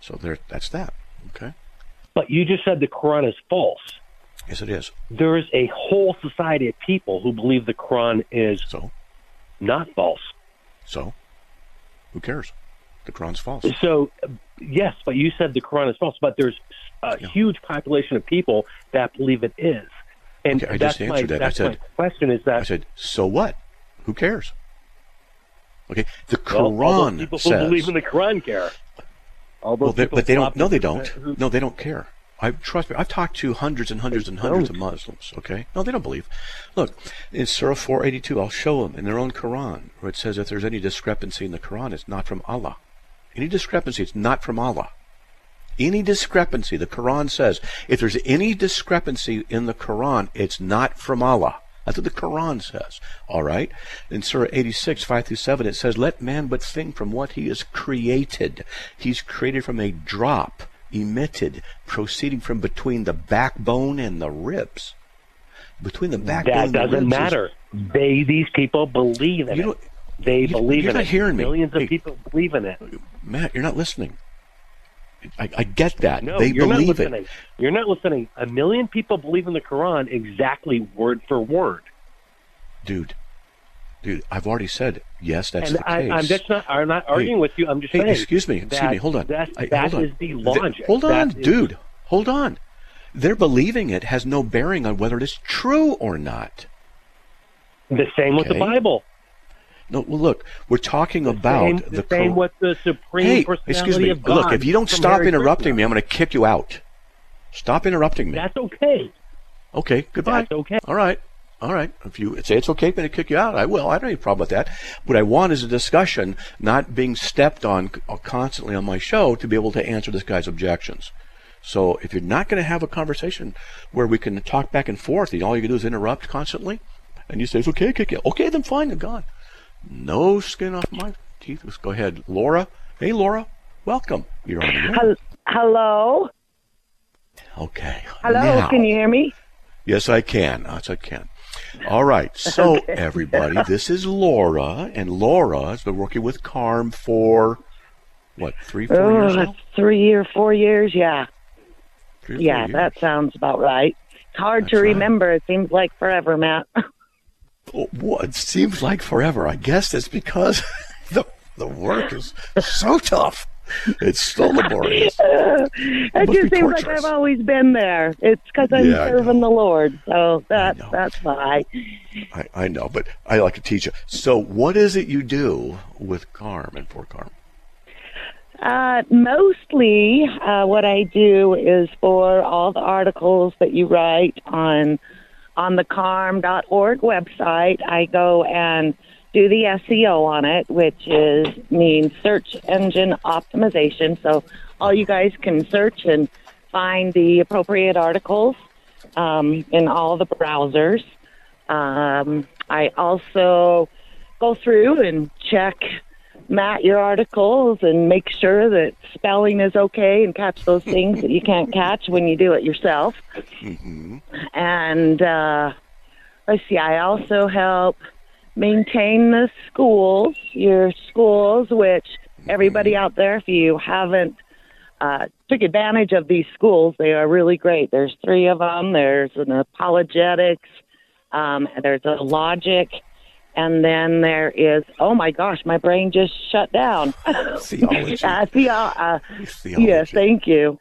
Speaker 1: So there, that's that. Okay.
Speaker 5: But you just said the Quran is false.
Speaker 1: Yes, it is.
Speaker 5: There is a whole society of people who believe the Quran is
Speaker 1: So,
Speaker 5: not false.
Speaker 1: so, who cares? The Quran's false.
Speaker 5: So, yes, but you said the Quran is false, but there's a
Speaker 1: Yeah.
Speaker 5: huge population of people that believe it is. And
Speaker 1: Okay, I just
Speaker 5: my,
Speaker 1: answered that. I said-
Speaker 5: question is that
Speaker 1: I said, so what? Who cares? Okay, the
Speaker 5: well,
Speaker 1: Quran
Speaker 5: those people
Speaker 1: says.
Speaker 5: who believe in the Quran care. All those
Speaker 1: well, they, but they don't. No, they don't. No, they don't care. I trust me. I've talked to hundreds and hundreds and hundreds of Muslims. Okay, no, they don't believe. Look, in Surah 482, I'll show them in their own Quran where it says if there's any discrepancy in the Quran, it's not from Allah. Any discrepancy, it's not from Allah. Any discrepancy, the Quran says, if there's any discrepancy in the Quran, it's not from Allah. That's what the Quran says. All right? In Surah 86, 5 through 7, it says, Let man but think from what he is created. He's created from a drop emitted, proceeding from between the backbone and the ribs. Between the backbone
Speaker 5: that
Speaker 1: and the ribs.
Speaker 5: That doesn't
Speaker 1: ribs is-
Speaker 5: matter. They these people believe in
Speaker 1: You
Speaker 5: it. They
Speaker 1: you-
Speaker 5: believe
Speaker 1: you're
Speaker 5: in
Speaker 1: not
Speaker 5: it.
Speaker 1: hearing me.
Speaker 5: Millions of
Speaker 1: Hey.
Speaker 5: people believe in it.
Speaker 1: Matt, you're not listening. I, I get that.
Speaker 5: No,
Speaker 1: they
Speaker 5: you're not
Speaker 1: believe
Speaker 5: listening.
Speaker 1: it.
Speaker 5: You're not listening. A million people believe in the Quran exactly word for word.
Speaker 1: Dude, dude, I've already said, yes, that's
Speaker 5: and
Speaker 1: the
Speaker 5: I,
Speaker 1: case.
Speaker 5: I'm just not. I'm not arguing with you. I'm just
Speaker 1: Hey,
Speaker 5: saying.
Speaker 1: excuse me, excuse me, hold on.
Speaker 5: That,
Speaker 1: I-
Speaker 5: that
Speaker 1: hold on.
Speaker 5: is the
Speaker 1: Th-
Speaker 5: logic.
Speaker 1: hold on,
Speaker 5: That is-
Speaker 1: dude. Hold on. Their believing it has no bearing on whether it's true or not.
Speaker 5: The same with the Bible.
Speaker 1: No, well, look, we're talking about
Speaker 5: same,
Speaker 1: the,
Speaker 5: the same with the supreme
Speaker 1: Hey, excuse me. Look, if you don't stop
Speaker 5: Hare
Speaker 1: interrupting
Speaker 5: Krishna.
Speaker 1: me, I'm going to kick you out. Stop interrupting me.
Speaker 5: That's okay.
Speaker 1: Okay, goodbye.
Speaker 5: That's okay.
Speaker 1: All right. All right. If you say it's okay for me to kick you out, I will. I don't have a problem with that. What I want is a discussion, not being stepped on uh, constantly on my show to be able to answer this guy's objections. So if you're not going to have a conversation where we can talk back and forth, and all you can do is interrupt constantly, and you say it's okay, kick you. Okay, then fine, then gone. No skin off my teeth. Let's go ahead, Laura. Hey, Laura. Welcome. You're on the air.
Speaker 6: Hello?
Speaker 1: Okay.
Speaker 6: Hello?
Speaker 1: Now-
Speaker 6: Can you hear me?
Speaker 1: Yes, I can. Yes, I can. All right. So, [LAUGHS] everybody, this is Laura, and Laura has been working with Carm for what three, four
Speaker 6: Oh,
Speaker 1: years now?
Speaker 6: three or four years. Yeah.
Speaker 1: Three
Speaker 6: Yeah,
Speaker 1: years.
Speaker 6: that sounds about right. It's hard to
Speaker 1: That's right.
Speaker 6: remember. It seems like forever, Matt. [LAUGHS]
Speaker 1: Well, it seems like forever. I guess that's because [LAUGHS] the the work is so tough. It's so laborious. [LAUGHS]
Speaker 6: it
Speaker 1: must
Speaker 6: just seems like. I've always been there. It's because I'm
Speaker 1: Yeah,
Speaker 6: serving the Lord. So that's
Speaker 1: know.
Speaker 6: that's why.
Speaker 1: I, I know, but I like to teach you. So, what is it you do with Carm and for Carm?
Speaker 6: Uh, mostly, uh, what I do is for all the articles that you write on on the carm.org website. I go and do the SEO on it, which is means search engine optimization. So all you guys can search and find the appropriate articles um, in all the browsers. Um, I also go through and check Matt your articles and make sure that spelling is okay and catch those things that you can't [LAUGHS] catch when you do it yourself. And uh, let's see, I also help maintain the schools, your schools, which everybody out there, if you haven't uh, took advantage of these schools, they are really great. There's three of them. There's an apologetics, um, there's a logic, and then there is oh my gosh, my brain just shut down.
Speaker 1: Theology.
Speaker 6: uh, theo- uh,
Speaker 1: Theology.
Speaker 6: yes, thank you.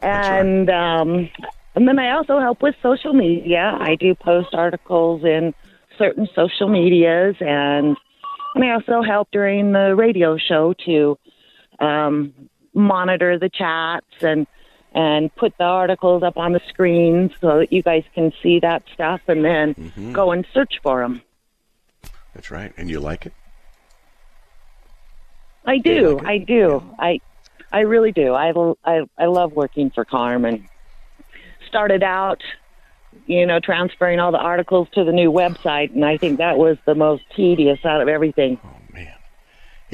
Speaker 1: That's right.
Speaker 6: And um, and then I also help with social media. I do post articles in certain social medias, and and I also help during the radio show to um, monitor the chats and and put the articles up on the screen so that you guys can see that stuff and then
Speaker 1: Mm-hmm.
Speaker 6: go and search for them.
Speaker 1: That's right. And you like it?
Speaker 6: I do.
Speaker 1: like?
Speaker 6: I do. I I really do. I, I I love working for Carmen. Started out, you know, transferring all the articles to the new website, and I think that was the most tedious out of everything.
Speaker 1: Oh man,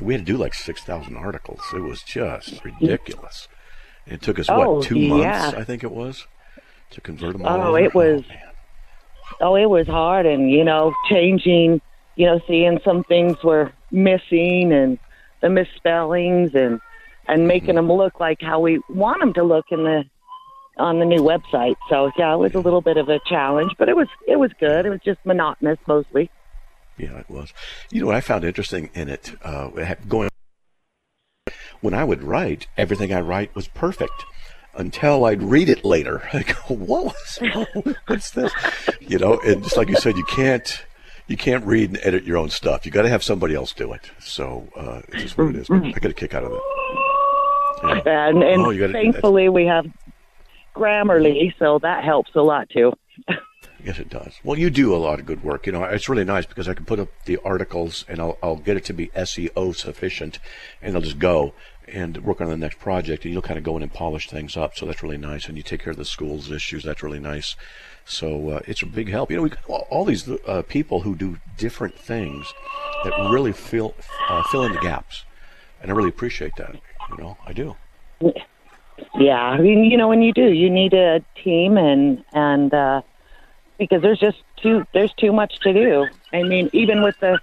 Speaker 1: we had to do like six thousand articles. It was just ridiculous. It took us
Speaker 6: Oh,
Speaker 1: what two months,
Speaker 6: yeah.
Speaker 1: I think it was, to convert them oh, all.
Speaker 6: Oh,
Speaker 1: over?
Speaker 6: it was-
Speaker 1: man.
Speaker 6: Oh, it was hard, and you know, changing, you know, seeing some things were missing and the misspellings, and and making them look like how we want them to look in the on the new website. So yeah, it was a little bit of a challenge, but it was it was good. It was just monotonous mostly.
Speaker 1: Yeah, it was. You know what I found interesting in it, uh, going when I would write, everything I write was perfect until I'd read it later. [LAUGHS] I go, what was, [LAUGHS] what's this? You know, and just like you said, you can't, you can't read and edit your own stuff. You got to have somebody else do it. So uh, it's just what it is. But I get a kick out of it. Yeah. [LAUGHS]
Speaker 6: And, and
Speaker 1: Oh, gotta
Speaker 6: thankfully we have Grammarly, so that helps a lot too.
Speaker 1: Yes, it does. Well, you do a lot of good work. You know, it's really nice because I can put up the articles and I'll, I'll get it to be SEO sufficient and I'll just go and work on the next project and you'll kind of go in and polish things up. So that's really nice. And you take care of the school's issues. That's really nice. So uh, it's a big help. You know, we got all- these uh, people who do different things that really fill, uh, fill in the gaps. And I really appreciate that. You know, I do.
Speaker 6: Yeah, I mean, you know, when you do, you need a team, and and uh, because there's just too there's too much to do. I mean, even with the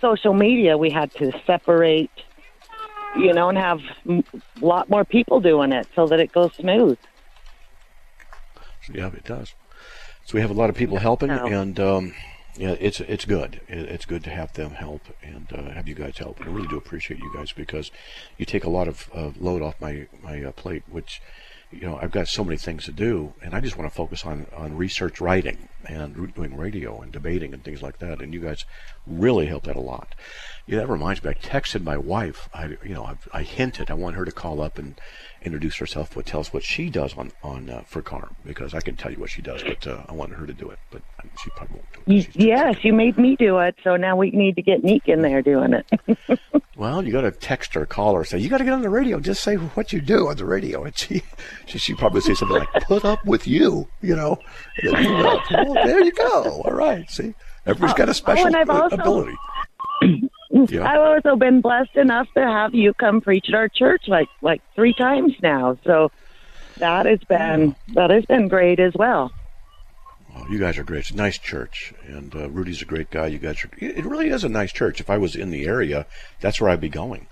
Speaker 6: social media, we had to separate, you know, and have a lot more people doing it so that it goes smooth.
Speaker 1: Yeah, it does. So we have a lot of people helping,
Speaker 6: Oh.
Speaker 1: and um, yeah, it's it's good. It's good to have them help and uh, have you guys help. I really do appreciate you guys because you take a lot of uh, load off my my uh, plate, which you know I've got so many things to do, and I just want to focus on on research writing and doing radio and debating and things like that. And you guys really help that a lot. Yeah, that reminds me. I texted my wife. I you know I, I hinted I want her to call up and introduce herself, but tell us what she does on on uh, for Carm because I can tell you what she does, but uh, I wanted her to do it, but she probably won't do it. She's
Speaker 6: Yes, you made me do it, so now we need to get Neek in there doing it. [LAUGHS]
Speaker 1: Well, you got to text her, call her, say you got to get on the radio. Just say what you do on the radio, and she, she, she probably say something like "put up with you," you know. You know, well, there you go. All right, see, everybody's got a special
Speaker 6: Oh, and I've
Speaker 1: uh,
Speaker 6: also-
Speaker 1: ability. [CLEARS THROAT] Yeah.
Speaker 6: I've also been blessed enough to have you come preach at our church like like three times now. So that has been that has been great as well.
Speaker 1: Oh, you guys are great. It's a nice church, and uh, Rudy's a great guy. You guys are. It it really is a nice church. If I was in the area, that's where I'd be going.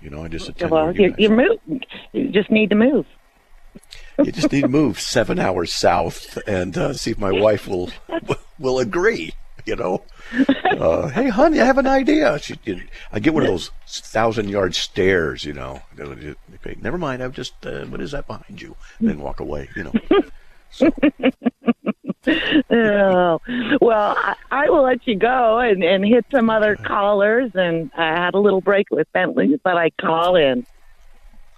Speaker 1: You know, I just attend.
Speaker 6: well,
Speaker 1: you
Speaker 6: you, you move. You just need to move.
Speaker 1: You just need to move seven hours south and uh, see if my wife will [LAUGHS] will agree. [LAUGHS] You know, uh, hey, honey, I have an idea. She, I get one of those thousand yard stares. You know, okay, never mind. I've just uh, what is that behind you? And then walk away. You know. So, [LAUGHS]
Speaker 6: Oh, well, I, I will let you go and, and hit some other callers. And I had a little break with Bentley, but I call in.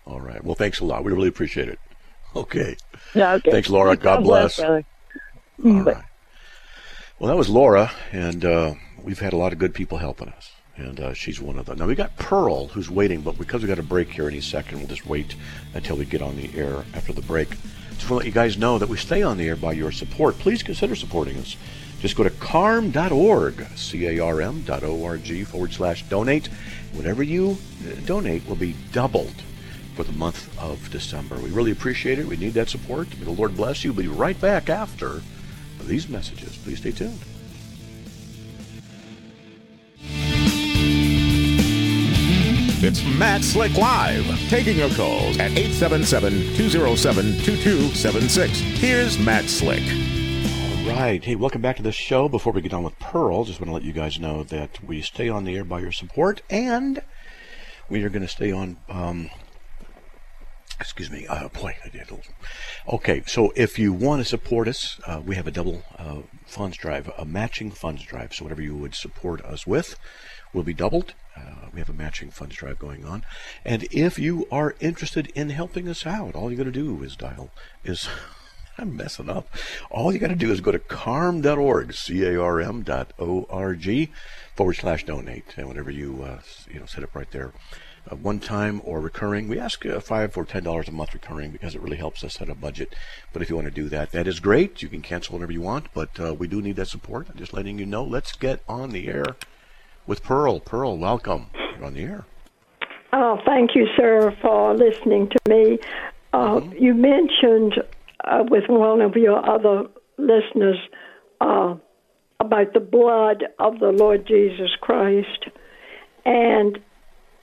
Speaker 1: all right. Well, thanks a lot. We really appreciate it. Okay.
Speaker 6: Okay.
Speaker 1: Thanks, Laura. [LAUGHS] God bless.
Speaker 6: brother.
Speaker 1: All right. Well, that was Laura, and uh, we've had a lot of good people helping us, and uh, she's one of them. Now we got Pearl, who's waiting, but because we got a break here any second, we'll just wait until we get on the air after the break. Just want to let you guys know that we stay on the air by your support. Please consider supporting us. Just go to carm.org, C-A-R-M dot O-R-G forward slash donate. Whatever you uh, donate will be doubled for the month of December. We really appreciate it. We need that support. May the Lord bless you. We'll be right back after these messages. Please stay tuned.
Speaker 4: It's Matt Slick Live, taking your calls at 877-207-2276. Here's Matt Slick.
Speaker 1: All right. Hey, welcome back to the show. Before we get on with Pearl, just want to let you guys know that we stay on the air by your support, and we are going to stay on. Um, excuse me. Uh, boy, I did. Okay, so if you want to support us, uh, we have a double uh, funds drive, a matching funds drive. So whatever you would support us with will be doubled. Uh, we have a matching funds drive going on. And if you are interested in helping us out, all you got to do is dial is [LAUGHS] I'm messing up. All you got to do is go to carm.org, c-a-r-m dot o-r-g forward slash donate. And whenever you uh, you know set up right there, uh, one time or recurring, we ask uh, five or ten dollars a month recurring because it really helps us set a budget. But if you want to do that, that is great. You can cancel whenever you want, but uh, we do need that support. I'm just letting you know. Let's get on the air with Pearl. Pearl, welcome. You're on the air.
Speaker 7: Oh, thank you, sir, for listening to me. Uh,
Speaker 1: Mm-hmm.
Speaker 7: You mentioned uh, with one of your other listeners uh, about the blood of the Lord Jesus Christ, and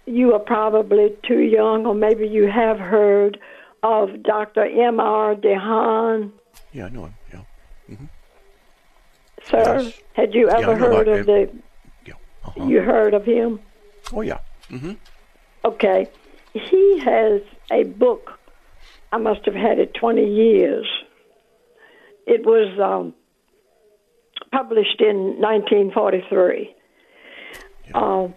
Speaker 7: you are probably too young, or maybe you have heard of Dr. M.R. DeHaan.
Speaker 1: Yeah, I know him. Yeah.
Speaker 7: Sir,
Speaker 1: Yes.
Speaker 7: had you ever
Speaker 1: know
Speaker 7: heard of the?
Speaker 1: Yeah. Uh-huh.
Speaker 7: You heard of him?
Speaker 1: Oh, yeah. Mm-hmm.
Speaker 7: Okay. He has a book. I must have had it 20 years. It was um, published in 1943. Um,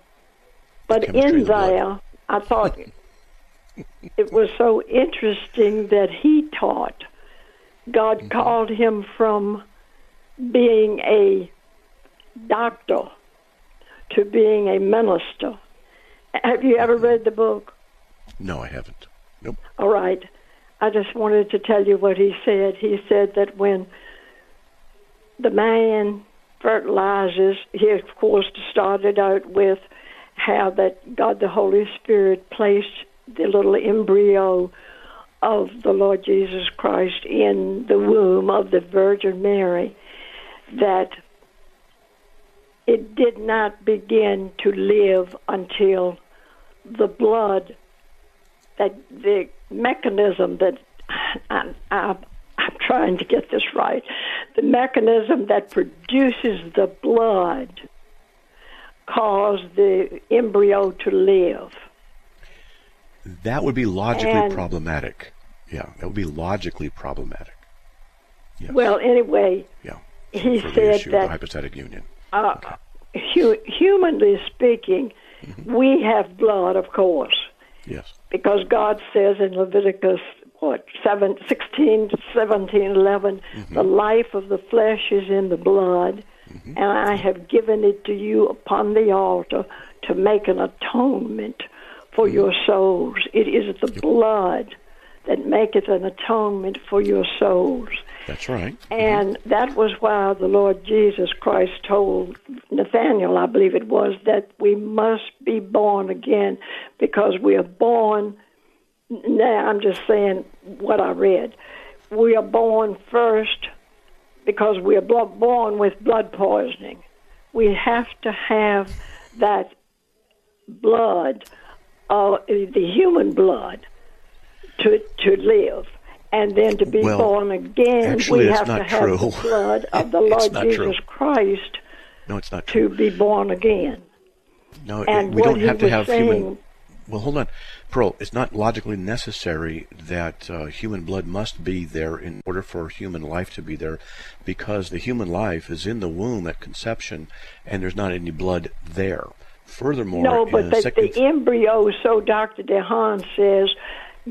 Speaker 7: but
Speaker 1: Chemistry
Speaker 7: in there, I thought [LAUGHS] it was so interesting that he taught. God
Speaker 1: Mm-hmm.
Speaker 7: called him from being a doctor to being a minister. Have you ever read the book?
Speaker 1: No, I haven't. Nope.
Speaker 7: All right. I just wanted to tell you what he said. He said that when the man fertilizes, he of course started out with how that God the Holy Spirit placed the little embryo of the Lord Jesus Christ in the womb of the Virgin Mary, that it did not begin to live until the blood that the mechanism that I, I, I'm trying to get this right, the mechanism that produces the blood caused the embryo to live.
Speaker 1: That would be logically
Speaker 7: And-
Speaker 1: problematic. Yeah, that would be logically problematic. Yes.
Speaker 7: Well, anyway,
Speaker 1: yeah.
Speaker 7: he
Speaker 1: For
Speaker 7: said
Speaker 1: issue
Speaker 7: that
Speaker 1: hypostatic union.
Speaker 7: uh, hu- humanly speaking, we have blood, of course.
Speaker 1: Yes.
Speaker 7: because God says in Leviticus what seven, 16, 17, 11, the life of the flesh is in the blood, Mm-hmm. and I have given it to you upon the altar to make an atonement for mm-hmm. your souls. It is the blood that maketh an atonement for your souls.
Speaker 1: That's right. Mm-hmm.
Speaker 7: And that was why the Lord Jesus Christ told Nathaniel, I believe it was, that we must be born again because we are born. Now, I'm just saying what I read. We are born first because we are born with blood poisoning. We have to have that blood, uh, the human blood, to, to live. And then to be
Speaker 1: Well,
Speaker 7: born again,
Speaker 1: actually,
Speaker 7: we have to have
Speaker 1: true.
Speaker 7: the blood [LAUGHS] of the Lord Jesus
Speaker 1: true.
Speaker 7: Christ
Speaker 1: No, it's not true.
Speaker 7: to be born again.
Speaker 1: No,
Speaker 7: And
Speaker 1: we don't have to have
Speaker 7: saying,
Speaker 1: human. Well, hold on, Pearl. It's not logically necessary that uh, human blood must be there in order for human life to be there, because the human life is in the womb at conception, and there's not any blood there. Furthermore,
Speaker 7: No, but
Speaker 1: the second,
Speaker 7: the embryo, so Dr. DeHaan says,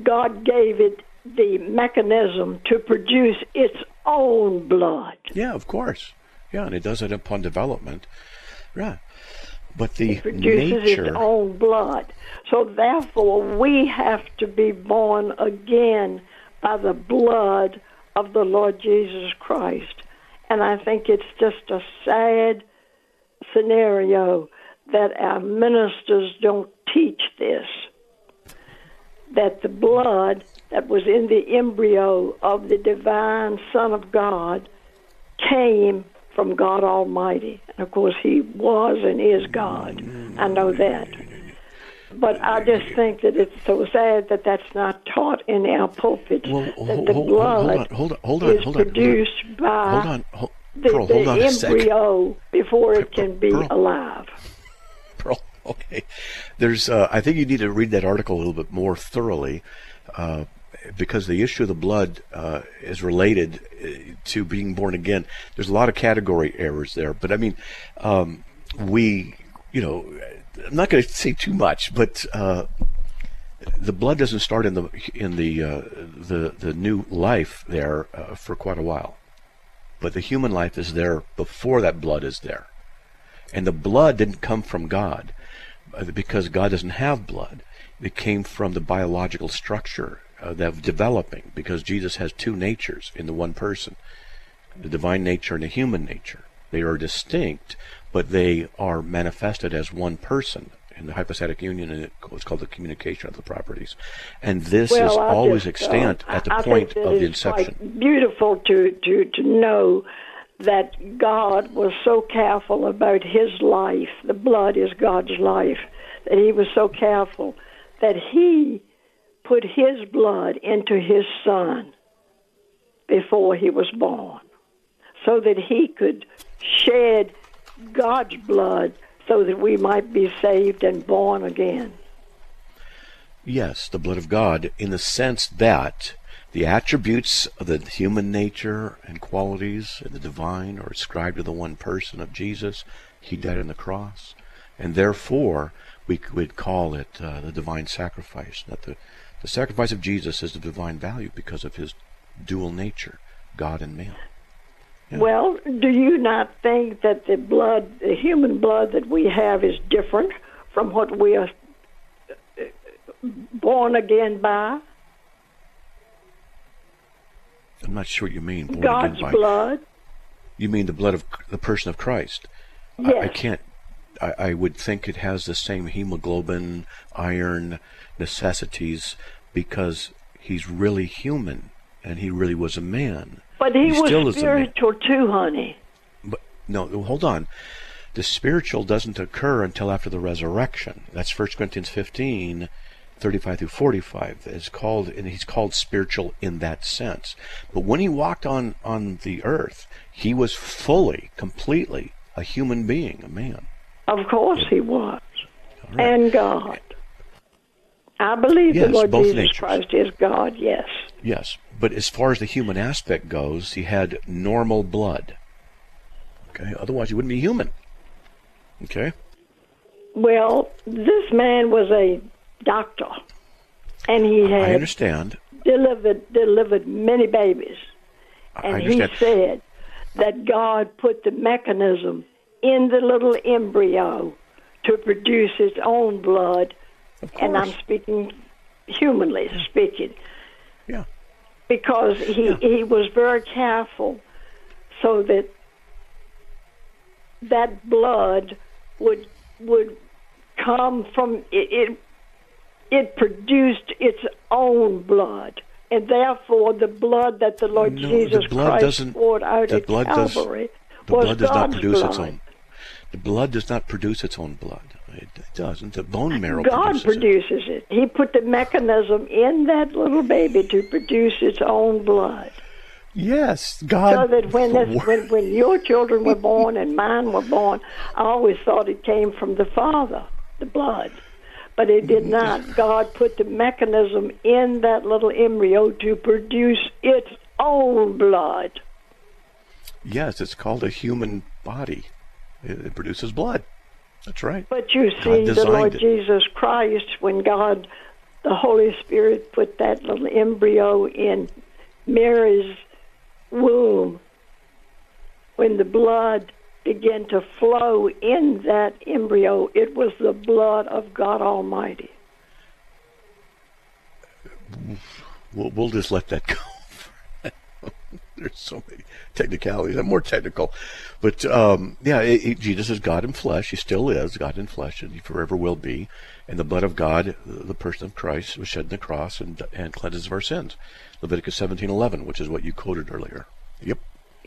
Speaker 7: God gave it the mechanism to produce its own blood.
Speaker 1: yeah, of course, yeah, and it does it upon development, right? But the
Speaker 7: produces
Speaker 1: nature,
Speaker 7: its own blood. So therefore, we have to be born again by the blood of the Lord Jesus Christ. And I think it's just a sad scenario that our ministers don't teach this. That the blood that was in the embryo of the divine Son of God came from God Almighty. And of course, He was and is God. I know that. But I just think that it's so sad that that's not taught in our pulpits.
Speaker 1: Well,
Speaker 7: that the
Speaker 1: hold,
Speaker 7: blood
Speaker 1: hold on, hold on, hold on,
Speaker 7: is
Speaker 1: hold on,
Speaker 7: produced by
Speaker 1: hold on, hold,
Speaker 7: the,
Speaker 1: Pearl,
Speaker 7: the
Speaker 1: on
Speaker 7: embryo before it can be
Speaker 1: Pearl.
Speaker 7: alive. [LAUGHS]
Speaker 1: Pearl. Okay. There's, uh, I think you need to read that article a little bit more thoroughly, uh, because the issue of the blood uh, is related uh, to being born again. There's a lot of category errors there, but I mean, um, we, you know, I'm not going to say too much, but uh, the blood doesn't start in the in the uh, the the new life there uh, for quite a while, but the human life is there before that blood is there, and the blood didn't come from God uh, because God doesn't have blood. It came from the biological structure uh, that developing because Jesus has two natures in the one person, the divine nature and the human nature. They are distinct, but they are manifested as one person in the hypostatic union, and it's called the communication of the properties. And this
Speaker 7: well,
Speaker 1: is
Speaker 7: I
Speaker 1: always
Speaker 7: just,
Speaker 1: extant
Speaker 7: uh,
Speaker 1: at the
Speaker 7: I
Speaker 1: point of the inception.
Speaker 7: beautiful to, to, to know that God was so careful about his life. The blood is God's life. That he was so careful that he put his blood into his son before he was born so that he could shed God's blood so that we might be saved and born again.
Speaker 1: Yes, the blood of God, in the sense that the attributes of the human nature and qualities and the divine are ascribed to the one person of Jesus. He died on the cross. And therefore, we would call it uh, the divine sacrifice. That the, the sacrifice of Jesus is the divine value because of his dual nature, God and man. Yeah.
Speaker 7: Well, do you not think that the blood, the human blood that we have, is different from what we are uh, born again by?
Speaker 1: I'm not sure what you mean. Born
Speaker 7: God's
Speaker 1: again by.
Speaker 7: blood.
Speaker 1: You mean the blood of the person of Christ?
Speaker 7: Yes.
Speaker 1: I, I can't. I, I would think it has the same hemoglobin, iron necessities because he's really human and he really was a man.
Speaker 7: But he,
Speaker 1: He
Speaker 7: was spiritual too, honey.
Speaker 1: But no, hold on. The spiritual doesn't occur until after the resurrection. That's 1 Corinthians 15, 35 through 45. It's called, and he's called spiritual in that sense. But when he walked on, on the earth, he was fully, completely a human being, a man.
Speaker 7: Of course he was.
Speaker 1: Right.
Speaker 7: And God. I believe
Speaker 1: Yes,
Speaker 7: the Lord Jesus
Speaker 1: natures.
Speaker 7: Christ is God, yes.
Speaker 1: Yes, but as far as the human aspect goes, he had normal blood. Okay, otherwise he wouldn't be human. Okay,
Speaker 7: Well, this man was a doctor, and he had I
Speaker 1: understand.
Speaker 7: delivered delivered many babies.
Speaker 1: I
Speaker 7: And he said that God put the mechanism in the little embryo to produce its own blood. And I'm speaking humanly speaking,
Speaker 1: yeah.
Speaker 7: because he
Speaker 1: Yeah.
Speaker 7: he was very careful so that that blood would would come from it, it it produced its own blood and therefore the blood that the Lord
Speaker 1: No, the
Speaker 7: Jesus
Speaker 1: blood
Speaker 7: Christ poured out
Speaker 1: the
Speaker 7: at
Speaker 1: blood does-
Speaker 7: Calvary
Speaker 1: The
Speaker 7: was
Speaker 1: blood does not produce
Speaker 7: blood.
Speaker 1: its own. The blood does not produce its own blood. It, it doesn't. The bone marrow
Speaker 7: God
Speaker 1: produces it.
Speaker 7: produces it. He put the mechanism in that little baby to produce its own blood.
Speaker 1: Yes, God.
Speaker 7: so that when, this, when when your children were [LAUGHS] born and mine were born, I always thought it came from the father, the blood, but it did not. God put the mechanism in that little embryo to produce its own blood.
Speaker 1: yes, it's called a human body. It, it produces blood. That's right.
Speaker 7: But you see, the Lord
Speaker 1: it.
Speaker 7: Jesus Christ, when God, the Holy Spirit, put that little embryo in Mary's womb, when the blood began to flow in that embryo, it was the blood of God Almighty.
Speaker 1: We'll, we'll just let that go. [LAUGHS] There's so many technicalities. I'm more technical, but um, yeah, it, it- Jesus is God in flesh. He still is God in flesh, and he forever will be. And the blood of God, the person of Christ, was shed on the cross and and cleanses of our sins. Leviticus 17:11, which is what you quoted earlier. Yep.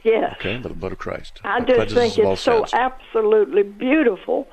Speaker 7: Yes.
Speaker 1: Okay, the blood of Christ.
Speaker 7: I just think
Speaker 1: us of all
Speaker 7: it's so
Speaker 1: sins.
Speaker 7: absolutely beautiful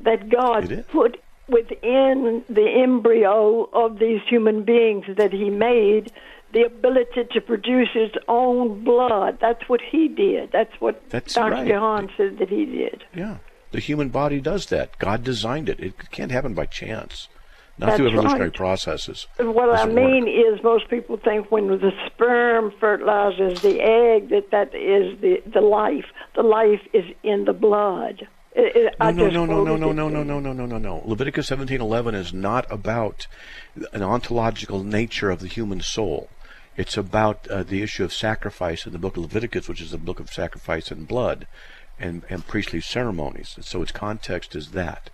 Speaker 7: that God put within the embryo of these human beings that He made the ability to produce His own blood. That's what He did. That's what
Speaker 1: That's
Speaker 7: Dr.
Speaker 1: right.
Speaker 7: Said that He did.
Speaker 1: Yeah, the human body does that. God designed it. It can't happen by chance, not
Speaker 7: That's
Speaker 1: through evolutionary
Speaker 7: right.
Speaker 1: processes.
Speaker 7: What I mean
Speaker 1: work.
Speaker 7: is, most people think when the sperm fertilizes the egg that that is the the life. The life is in the blood. It, it,
Speaker 1: No, no, no, no, no, no, no, no, no, no, no, no, no. Leviticus 17:11 is not about an ontological nature of the human soul. It's about uh, the issue of sacrifice in the book of Leviticus, which is the book of sacrifice and blood and, and priestly ceremonies. So its context is that.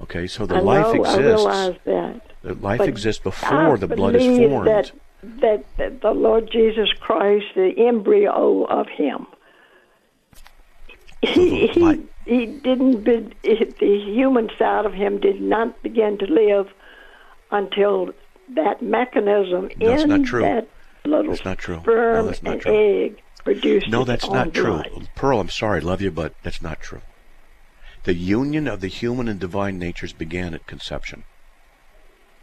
Speaker 1: Okay, so the
Speaker 7: I
Speaker 1: life
Speaker 7: know, I
Speaker 1: exists.
Speaker 7: realize that.
Speaker 1: The life
Speaker 7: But
Speaker 1: exists
Speaker 7: I
Speaker 1: before the blood is formed.
Speaker 7: That, that, that the Lord Jesus Christ, the embryo of Him, he, he, he didn't, be, the human side of Him did not begin to live until that mechanism
Speaker 1: That's
Speaker 7: in
Speaker 1: not true.
Speaker 7: that little
Speaker 1: That's not true. No,
Speaker 7: sperm
Speaker 1: that's not
Speaker 7: and
Speaker 1: true.
Speaker 7: egg produced
Speaker 1: No, that's not true.
Speaker 7: blood.
Speaker 1: Pearl, I'm sorry, love you, but that's not true. The union of the human and divine natures began at conception.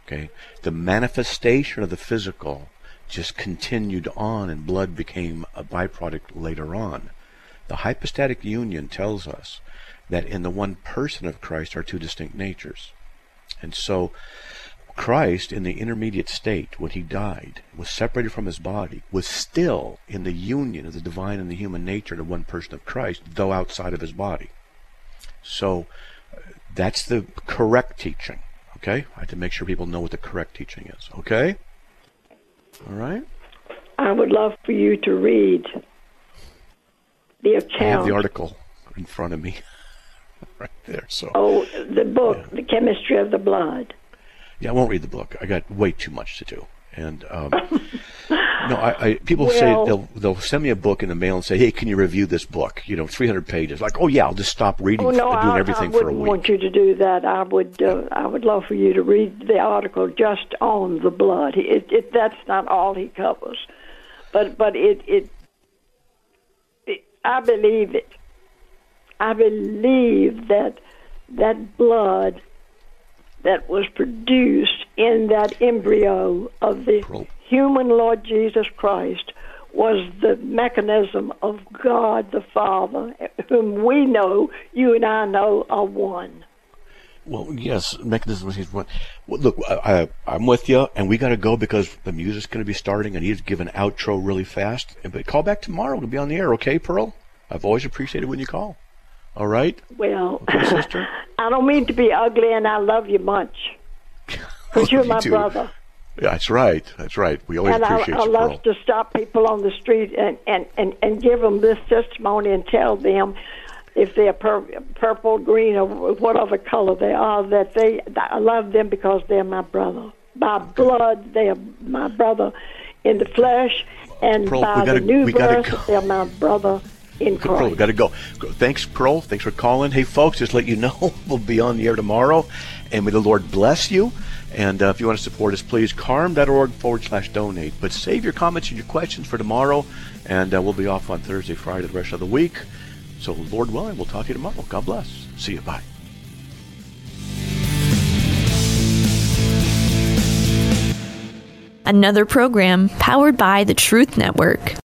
Speaker 1: Okay? The manifestation of the physical just continued on, and blood became a byproduct later on. The hypostatic union tells us that in the one person of Christ are two distinct natures. And so, Christ, in the intermediate state, when he died, was separated from his body, was still in the union of the divine and the human nature to one person of Christ, though outside of his body. So, uh, that's the correct teaching. Okay? I have to make sure people know what the correct teaching is. Okay? All right?
Speaker 7: I would love for you to read the account.
Speaker 1: I have the article in front of me. [LAUGHS] right there. So,
Speaker 7: Oh, the book, The Chemistry of the Blood.
Speaker 1: Yeah, I won't read the book. I got way too much to do. And um, [LAUGHS] no, I, I people say they'll they'll send me a book in the mail and say, "Hey, can you review this book? You know, 300 pages." Like, oh yeah, I'll just stop reading
Speaker 7: Oh no,
Speaker 1: and doing
Speaker 7: I,
Speaker 1: everything
Speaker 7: I
Speaker 1: for a
Speaker 7: wouldn't
Speaker 1: week.
Speaker 7: want you to do that. I would, uh, I would love for you to read the article just on the blood. It, it, that's not all he covers, but but it, it, it, I believe it. I believe that that blood that was produced in that embryo of the human Lord Jesus Christ was the mechanism of God the Father, whom we know, you and I know, are one.
Speaker 1: Well, yes, mechanism is one. Well, look, I, I, I'm with you, and we got to go because the music's going to be starting. I need to give an outro really fast. And- But call back tomorrow. We'll be on the air, okay, Pearl? I've always appreciated when you call. All right,
Speaker 7: Well,
Speaker 1: okay, sister. [LAUGHS]
Speaker 7: I don't mean to be ugly, and I love you much. [LAUGHS] Because you're my
Speaker 1: too.
Speaker 7: brother.
Speaker 1: Yeah, that's right. That's right. We always
Speaker 7: and I,
Speaker 1: appreciate
Speaker 7: I
Speaker 1: you,
Speaker 7: love
Speaker 1: Pearl.
Speaker 7: to stop people on the street and, and, and, and give them this testimony and tell them if they're pur- purple, green, or whatever color they are, that they that I love them because they're my brother. By blood, they are my brother in the flesh, and
Speaker 1: Pearl,
Speaker 7: by the new birth,
Speaker 1: go.
Speaker 7: they're my brother in
Speaker 1: Pearl, we
Speaker 7: Christ.
Speaker 1: got to go. Go- Thanks, Pearl. Thanks for calling. Hey, folks, just let you know [LAUGHS] we'll be on the air tomorrow, and may the Lord bless you. And uh, if you want to support us, please carm.org forward slash donate. But save your comments and your questions for tomorrow, and uh, we'll be off on Thursday, Friday, the rest of the week. So, Lord willing, we'll talk to you tomorrow. God bless. See you. Bye.
Speaker 8: Another program powered by the Truth Network.